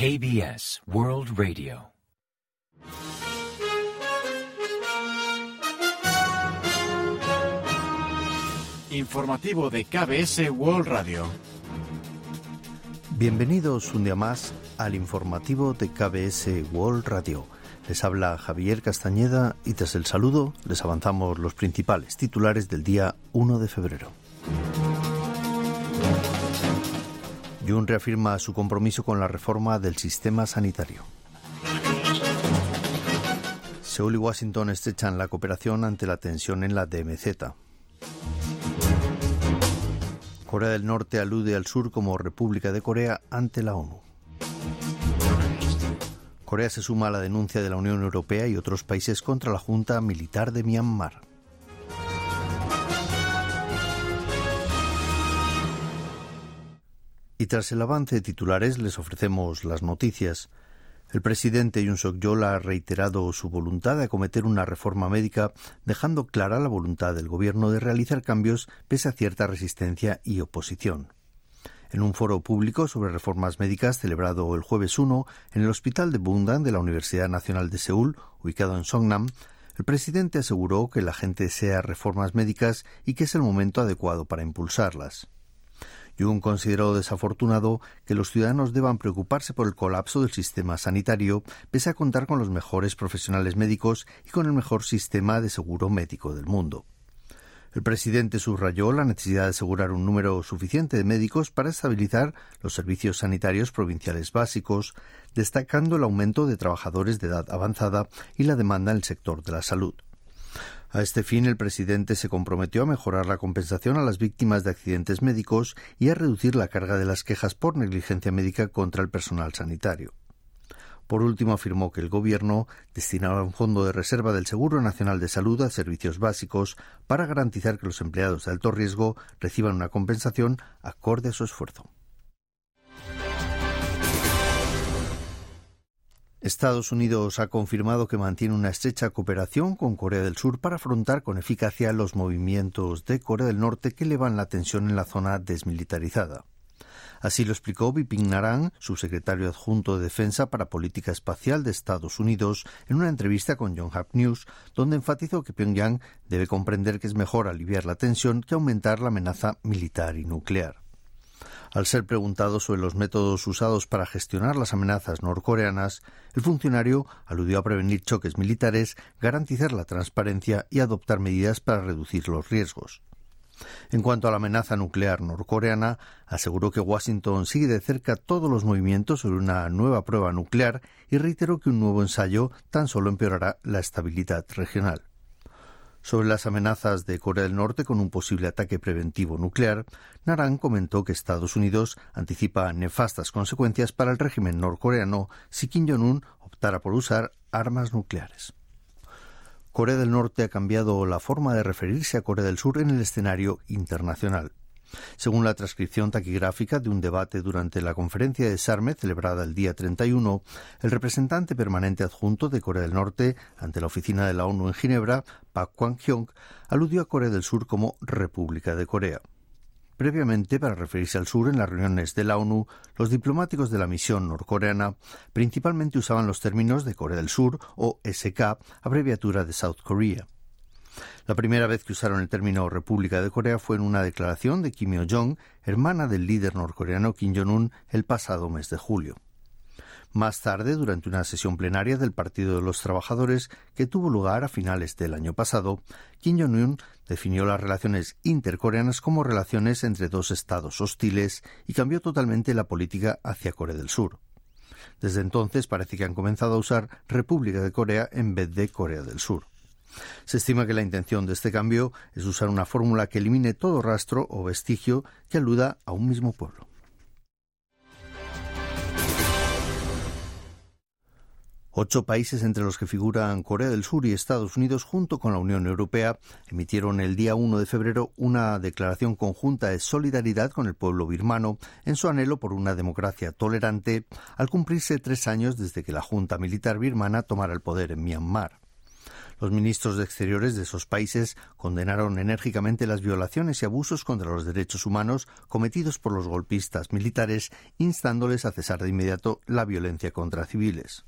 KBS World Radio. Informativo de KBS World Radio. Bienvenidos un día más al informativo de KBS World Radio. Les habla Javier Castañeda y tras el saludo les avanzamos los principales titulares del día 1 de febrero. Jun reafirma su compromiso con la reforma del sistema sanitario. Seúl y Washington estrechan la cooperación ante la tensión en la DMZ. Corea del Norte alude al sur como República de Corea ante la ONU. Corea se suma a la denuncia de la Unión Europea y otros países contra la Junta Militar de Myanmar. Y tras el avance de titulares les ofrecemos las noticias. El presidente Yoon Suk-yeol ha reiterado su voluntad de acometer una reforma médica, dejando clara la voluntad del gobierno de realizar cambios pese a cierta resistencia y oposición. En un foro público sobre reformas médicas celebrado el jueves 1 en el Hospital de Bundang de la Universidad Nacional de Seúl, ubicado en Songnam, el presidente aseguró que la gente desea reformas médicas y que es el momento adecuado para impulsarlas. Jung consideró desafortunado que los ciudadanos deban preocuparse por el colapso del sistema sanitario, pese a contar con los mejores profesionales médicos y con el mejor sistema de seguro médico del mundo. El presidente subrayó la necesidad de asegurar un número suficiente de médicos para estabilizar los servicios sanitarios provinciales básicos, destacando el aumento de trabajadores de edad avanzada y la demanda en el sector de la salud. A este fin, el presidente se comprometió a mejorar la compensación a las víctimas de accidentes médicos y a reducir la carga de las quejas por negligencia médica contra el personal sanitario. Por último, afirmó que el Gobierno destinará un fondo de reserva del Seguro Nacional de Salud a servicios básicos para garantizar que los empleados de alto riesgo reciban una compensación acorde a su esfuerzo. Estados Unidos ha confirmado que mantiene una estrecha cooperación con Corea del Sur para afrontar con eficacia los movimientos de Corea del Norte que elevan la tensión en la zona desmilitarizada. Así lo explicó Biping Narang, subsecretario adjunto de Defensa para Política Espacial de Estados Unidos, en una entrevista con Yonhap News, donde enfatizó que Pyongyang debe comprender que es mejor aliviar la tensión que aumentar la amenaza militar y nuclear. Al ser preguntado sobre los métodos usados para gestionar las amenazas norcoreanas, el funcionario aludió a prevenir choques militares, garantizar la transparencia y adoptar medidas para reducir los riesgos. En cuanto a la amenaza nuclear norcoreana, aseguró que Washington sigue de cerca todos los movimientos sobre una nueva prueba nuclear y reiteró que un nuevo ensayo tan solo empeorará la estabilidad regional. Sobre las amenazas de Corea del Norte con un posible ataque preventivo nuclear, Naran comentó que Estados Unidos anticipa nefastas consecuencias para el régimen norcoreano si Kim Jong-un optara por usar armas nucleares. Corea del Norte ha cambiado la forma de referirse a Corea del Sur en el escenario internacional. Según la transcripción taquigráfica de un debate durante la conferencia de Sarme celebrada el día 31, el representante permanente adjunto de Corea del Norte ante la oficina de la ONU en Ginebra, Pak Kwang-hyung, aludió a Corea del Sur como República de Corea. Previamente, para referirse al sur en las reuniones de la ONU, los diplomáticos de la misión norcoreana principalmente usaban los términos de Corea del Sur o SK, abreviatura de South Korea. La primera vez que usaron el término República de Corea fue en una declaración de Kim Yo-jong, hermana del líder norcoreano Kim Jong-un, el pasado mes de julio. Más tarde, durante una sesión plenaria del Partido de los Trabajadores que tuvo lugar a finales del año pasado, Kim Jong-un definió las relaciones intercoreanas como relaciones entre dos estados hostiles y cambió totalmente la política hacia Corea del Sur. Desde entonces parece que han comenzado a usar República de Corea en vez de Corea del Sur. Se estima que la intención de este cambio es usar una fórmula que elimine todo rastro o vestigio que aluda a un mismo pueblo. Ocho países, entre los que figuran Corea del Sur y Estados Unidos, junto con la Unión Europea, emitieron el día 1 de febrero una declaración conjunta de solidaridad con el pueblo birmano en su anhelo por una democracia tolerante, al cumplirse tres años desde que la Junta Militar birmana tomara el poder en Myanmar. Los ministros de Exteriores de esos países condenaron enérgicamente las violaciones y abusos contra los derechos humanos cometidos por los golpistas militares, instándoles a cesar de inmediato la violencia contra civiles.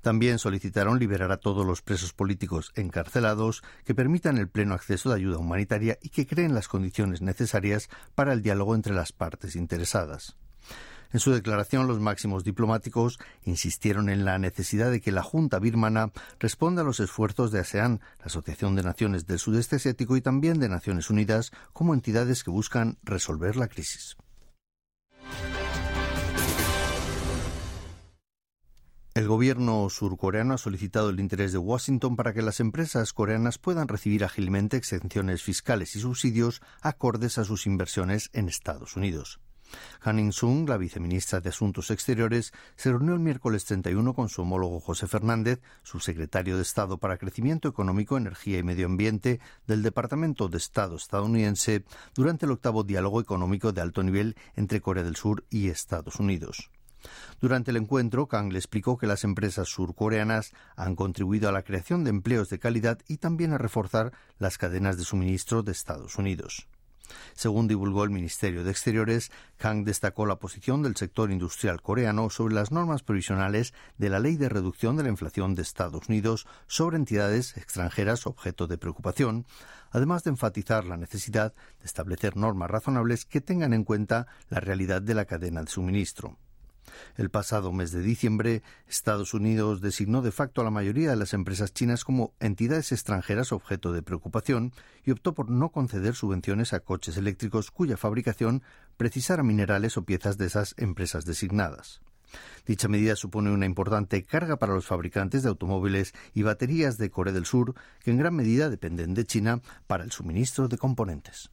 También solicitaron liberar a todos los presos políticos encarcelados, que permitan el pleno acceso de ayuda humanitaria y que creen las condiciones necesarias para el diálogo entre las partes interesadas. En su declaración, los máximos diplomáticos insistieron en la necesidad de que la Junta birmana responda a los esfuerzos de ASEAN, la Asociación de Naciones del Sudeste Asiático y también de Naciones Unidas como entidades que buscan resolver la crisis. El gobierno surcoreano ha solicitado el interés de Washington para que las empresas coreanas puedan recibir ágilmente exenciones fiscales y subsidios acordes a sus inversiones en Estados Unidos. Han In-sung, la viceministra de Asuntos Exteriores, se reunió el miércoles 31 con su homólogo José Fernández, subsecretario de Estado para Crecimiento Económico, Energía y Medio Ambiente del Departamento de Estado estadounidense durante el octavo diálogo económico de alto nivel entre Corea del Sur y Estados Unidos. Durante el encuentro, Kang le explicó que las empresas surcoreanas han contribuido a la creación de empleos de calidad y también a reforzar las cadenas de suministro de Estados Unidos. Según divulgó el Ministerio de Exteriores, Kang destacó la posición del sector industrial coreano sobre las normas provisionales de la Ley de Reducción de la Inflación de Estados Unidos sobre entidades extranjeras objeto de preocupación, además de enfatizar la necesidad de establecer normas razonables que tengan en cuenta la realidad de la cadena de suministro. El pasado mes de diciembre, Estados Unidos designó de facto a la mayoría de las empresas chinas como entidades extranjeras objeto de preocupación y optó por no conceder subvenciones a coches eléctricos cuya fabricación precisara minerales o piezas de esas empresas designadas. Dicha medida supone una importante carga para los fabricantes de automóviles y baterías de Corea del Sur, que en gran medida dependen de China para el suministro de componentes.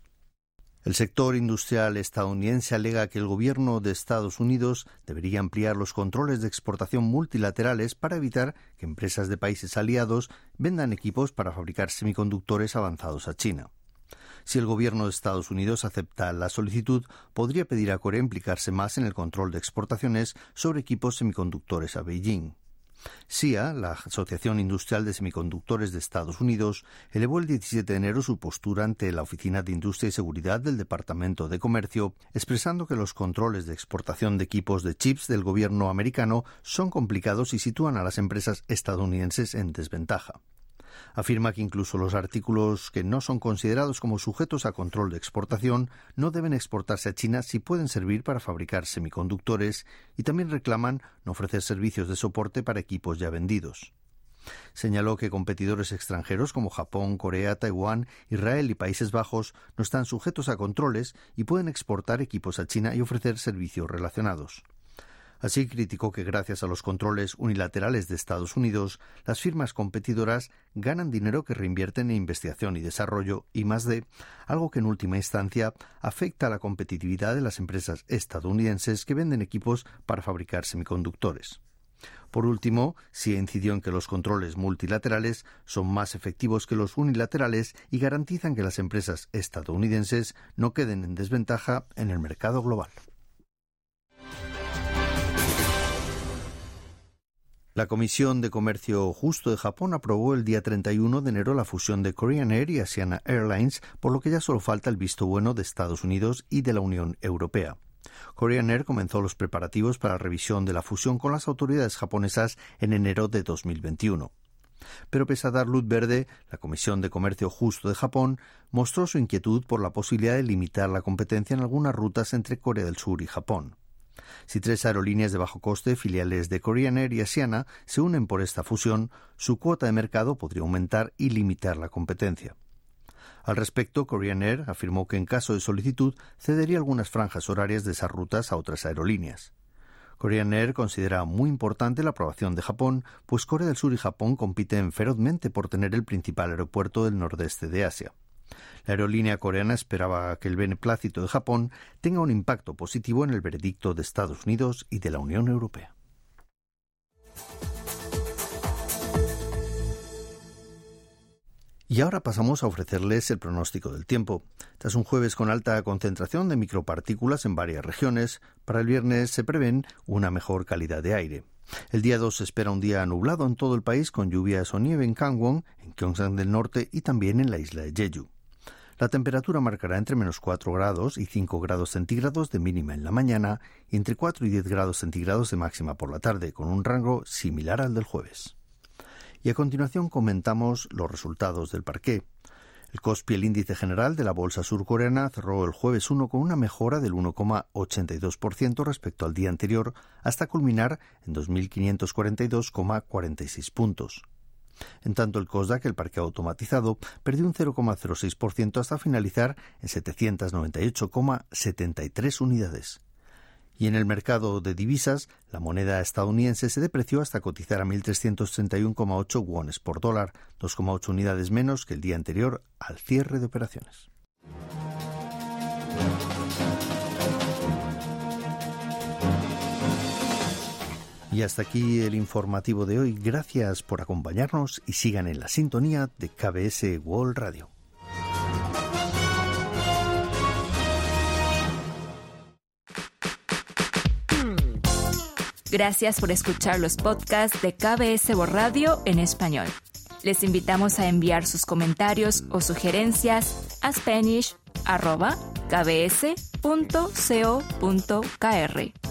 El sector industrial estadounidense alega que el gobierno de Estados Unidos debería ampliar los controles de exportación multilaterales para evitar que empresas de países aliados vendan equipos para fabricar semiconductores avanzados a China. Si el gobierno de Estados Unidos acepta la solicitud, podría pedir a Corea implicarse más en el control de exportaciones sobre equipos semiconductores a Beijing. SIA, la Asociación Industrial de Semiconductores de Estados Unidos, elevó el 17 de enero su postura ante la Oficina de Industria y Seguridad del Departamento de Comercio, expresando que los controles de exportación de equipos de chips del gobierno americano son complicados y sitúan a las empresas estadounidenses en desventaja. Afirma que incluso los artículos que no son considerados como sujetos a control de exportación no deben exportarse a China si pueden servir para fabricar semiconductores y también reclaman no ofrecer servicios de soporte para equipos ya vendidos. Señaló que competidores extranjeros como Japón, Corea, Taiwán, Israel y Países Bajos no están sujetos a controles y pueden exportar equipos a China y ofrecer servicios relacionados. Así criticó que gracias a los controles unilaterales de Estados Unidos, las firmas competidoras ganan dinero que reinvierten en investigación y desarrollo y más de algo que en última instancia afecta a la competitividad de las empresas estadounidenses que venden equipos para fabricar semiconductores. Por último, sí incidió en que los controles multilaterales son más efectivos que los unilaterales y garantizan que las empresas estadounidenses no queden en desventaja en el mercado global. La Comisión de Comercio Justo de Japón aprobó el día 31 de enero la fusión de Korean Air y Asiana Airlines, por lo que ya solo falta el visto bueno de Estados Unidos y de la Unión Europea. Korean Air comenzó los preparativos para la revisión de la fusión con las autoridades japonesas en enero de 2021. Pero pese a dar luz verde, la Comisión de Comercio Justo de Japón mostró su inquietud por la posibilidad de limitar la competencia en algunas rutas entre Corea del Sur y Japón. Si tres aerolíneas de bajo coste, filiales de Korean Air y Asiana, se unen por esta fusión, su cuota de mercado podría aumentar y limitar la competencia. Al respecto, Korean Air afirmó que en caso de solicitud cedería algunas franjas horarias de esas rutas a otras aerolíneas. Korean Air considera muy importante la aprobación de Japón, pues Corea del Sur y Japón compiten ferozmente por tener el principal aeropuerto del nordeste de Asia. La aerolínea coreana esperaba que el beneplácito de Japón tenga un impacto positivo en el veredicto de Estados Unidos y de la Unión Europea. Y ahora pasamos a ofrecerles el pronóstico del tiempo. Tras un jueves con alta concentración de micropartículas en varias regiones, para el viernes se prevén una mejor calidad de aire. El día 2 se espera un día nublado en todo el país con lluvias o nieve en Kangwon, en Gyeongsang del Norte y también en la isla de Jeju. La temperatura marcará entre menos 4 grados y 5 grados centígrados de mínima en la mañana y entre 4 y 10 grados centígrados de máxima por la tarde, con un rango similar al del jueves. Y a continuación comentamos los resultados del parqué. El COSPI, el índice general de la bolsa surcoreana, cerró el jueves 1 con una mejora del 1,82% respecto al día anterior, hasta culminar en 2.542,46 puntos. En tanto, el COSDAC, el parque automatizado, perdió un 0,06% hasta finalizar en 798,73 unidades. Y en el mercado de divisas, la moneda estadounidense se depreció hasta cotizar a 1.331,8 wones por dólar, 2,8 unidades menos que el día anterior al cierre de operaciones. Y hasta aquí el informativo de hoy. Gracias por acompañarnos y sigan en la sintonía de KBS World Radio. Gracias por escuchar los podcasts de KBS Radio en español. Les invitamos a enviar sus comentarios o sugerencias a spanish.kbs.co.kr